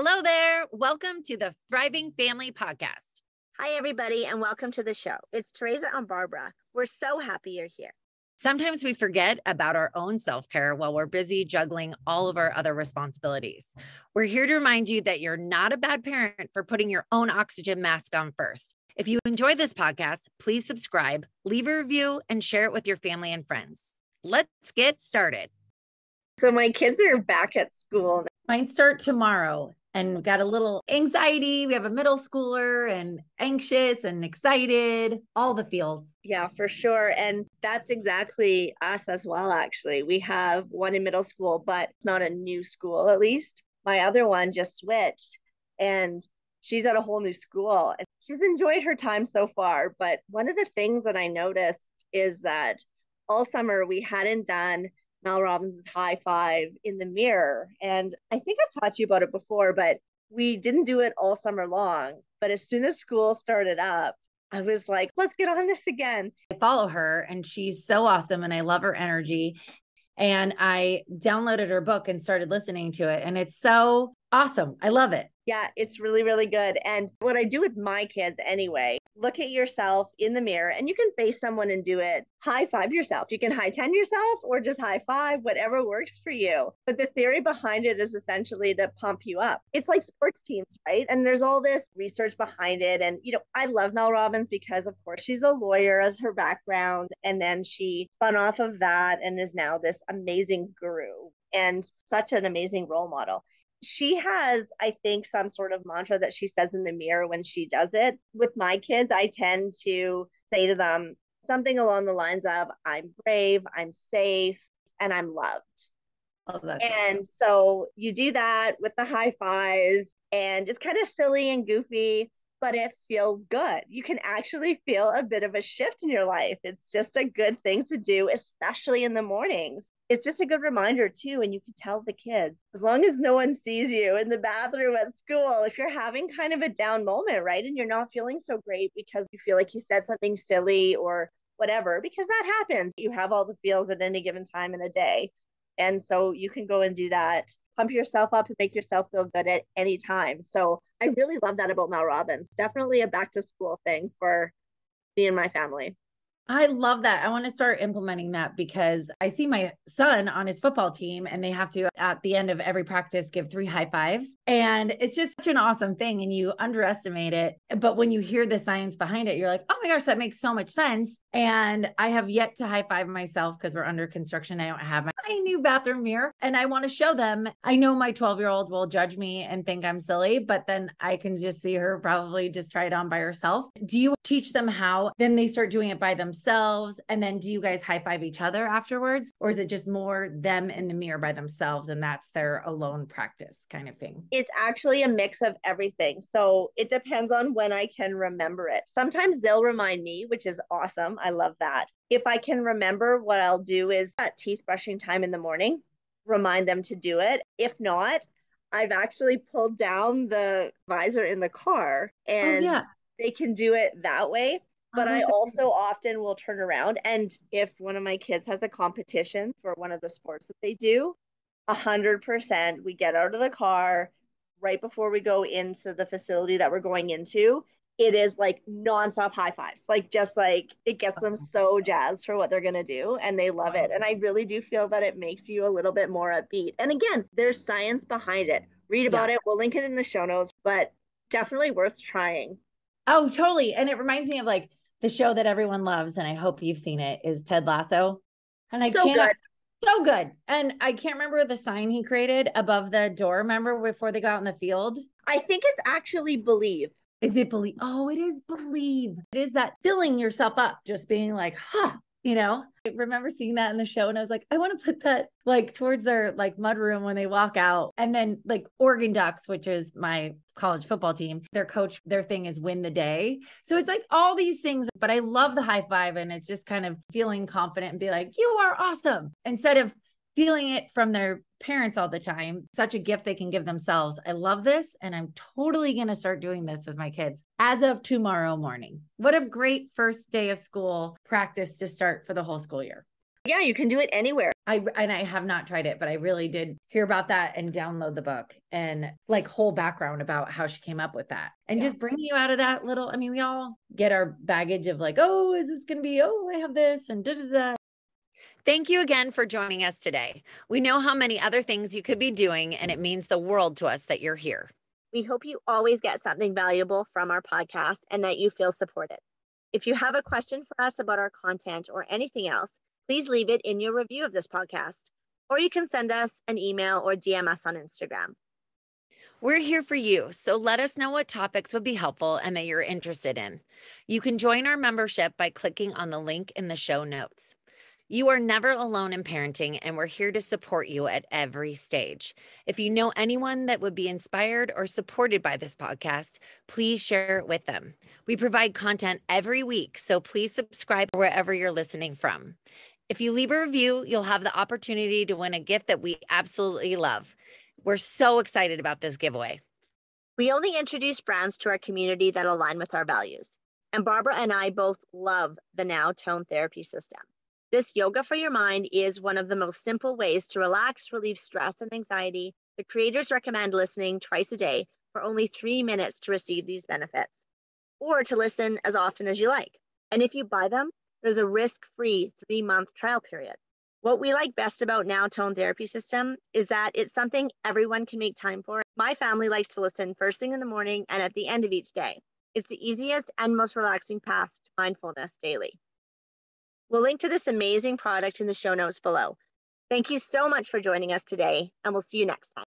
Hello there. Welcome to the Thriving Family Podcast. Hi, everybody, and welcome to the show. It's Teresa and Barbara. We're so happy you're here. Sometimes we forget about our own self care while we're busy juggling all of our other responsibilities. We're here to remind you that you're not a bad parent for putting your own oxygen mask on first. If you enjoy this podcast, please subscribe, leave a review, and share it with your family and friends. Let's get started. So, my kids are back at school. Mine start tomorrow and we got a little anxiety. We have a middle schooler and anxious and excited, all the feels. Yeah, for sure. And that's exactly us as well, actually. We have one in middle school, but it's not a new school, at least. My other one just switched and she's at a whole new school and she's enjoyed her time so far. But one of the things that I noticed is that all summer we hadn't done Mel Robbins' high five in the mirror. And I think I've taught you about it before, but we didn't do it all summer long. But as soon as school started up, I was like, let's get on this again. I follow her and she's so awesome and I love her energy. And I downloaded her book and started listening to it. And it's so awesome. I love it. Yeah, it's really, really good. And what I do with my kids anyway, look at yourself in the mirror and you can face someone and do it. High five yourself. You can high 10 yourself or just high five, whatever works for you. But the theory behind it is essentially to pump you up. It's like sports teams, right? And there's all this research behind it. And, you know, I love Mel Robbins because, of course, she's a lawyer as her background. And then she spun off of that and is now this amazing guru and such an amazing role model she has, I think, some sort of mantra that she says in the mirror when she does it. With my kids, I tend to say to them something along the lines of, I'm brave, I'm safe, and I'm loved. Oh, and awesome. so you do that with the high fives, and it's kind of silly and goofy but it feels good. You can actually feel a bit of a shift in your life. It's just a good thing to do, especially in the mornings. It's just a good reminder, too. And you can tell the kids, as long as no one sees you in the bathroom at school, if you're having kind of a down moment, right? And you're not feeling so great because you feel like you said something silly or whatever, because that happens. You have all the feels at any given time in a day. And so you can go and do that pump yourself up and make yourself feel good at any time. So I really love that about Mel Robbins. Definitely a back to school thing for me and my family. I love that. I want to start implementing that because I see my son on his football team and they have to, at the end of every practice, give three high fives. And it's just such an awesome thing. And you underestimate it. But when you hear the science behind it, you're like, oh my gosh, that makes so much sense. And I have yet to high five myself because we're under construction. I don't have my new bathroom mirror and I want to show them. I know my 12 year old will judge me and think I'm silly, but then I can just see her probably just try it on by herself. Do you teach them how? Then they start doing it by themselves. And then do you guys high five each other afterwards? Or is it just more them in the mirror by themselves and that's their alone practice kind of thing? It's actually a mix of everything. So it depends on when I can remember it. Sometimes they'll remind me, which is awesome. I love that. If I can remember, what I'll do is at teeth brushing time in the morning, remind them to do it. If not, I've actually pulled down the visor in the car oh, and oh, yeah. they can do it that way. But oh, I also often will turn around and if one of my kids has a competition for one of the sports that they do, a hundred percent we get out of the car right before we go into the facility that we're going into it is like nonstop high fives. Like just like it gets them uh-huh. so jazzed for what they're gonna do and they love it. And I really do feel that it makes you a little bit more upbeat. And again, there's science behind it. Read about yeah. it. We'll link it in the show notes, but definitely worth trying. Oh, totally. And it reminds me of like the show that everyone loves, and I hope you've seen it, is Ted Lasso. And I so can't good. so good. And I can't remember the sign he created above the door. Remember before they got out in the field? I think it's actually believe. Is it believe? Oh, it is believe. It is that filling yourself up, just being like, huh, you know i remember seeing that in the show and i was like i want to put that like towards their like mud room when they walk out and then like oregon ducks which is my college football team their coach their thing is win the day so it's like all these things but i love the high five and it's just kind of feeling confident and be like you are awesome instead of feeling it from their parents all the time. Such a gift they can give themselves. I love this. And I'm totally going to start doing this with my kids as of tomorrow morning. What a great first day of school practice to start for the whole school year. Yeah, you can do it anywhere. I and I have not tried it, but I really did hear about that and download the book and like whole background about how she came up with that. And yeah. just bring you out of that little I mean, we all get our baggage of like, oh, is this going to be oh, I have this and da da da. Thank you again for joining us today. We know how many other things you could be doing, and it means the world to us that you're here. We hope you always get something valuable from our podcast and that you feel supported. If you have a question for us about our content or anything else, please leave it in your review of this podcast, or you can send us an email or DM us on Instagram. We're here for you, so let us know what topics would be helpful and that you're interested in. You can join our membership by clicking on the link in the show notes. You are never alone in parenting, and we're here to support you at every stage. If you know anyone that would be inspired or supported by this podcast, please share it with them. We provide content every week, so please subscribe wherever you're listening from. If you leave a review, you'll have the opportunity to win a gift that we absolutely love. We're so excited about this giveaway. We only introduce brands to our community that align with our values. And Barbara and I both love the Now Tone Therapy System. This yoga for your mind is one of the most simple ways to relax, relieve stress and anxiety. The creators recommend listening twice a day for only three minutes to receive these benefits, or to listen as often as you like. And if you buy them, there's a risk free three month trial period. What we like best about Now Tone Therapy System is that it's something everyone can make time for. My family likes to listen first thing in the morning and at the end of each day. It's the easiest and most relaxing path to mindfulness daily. We'll link to this amazing product in the show notes below. Thank you so much for joining us today, and we'll see you next time.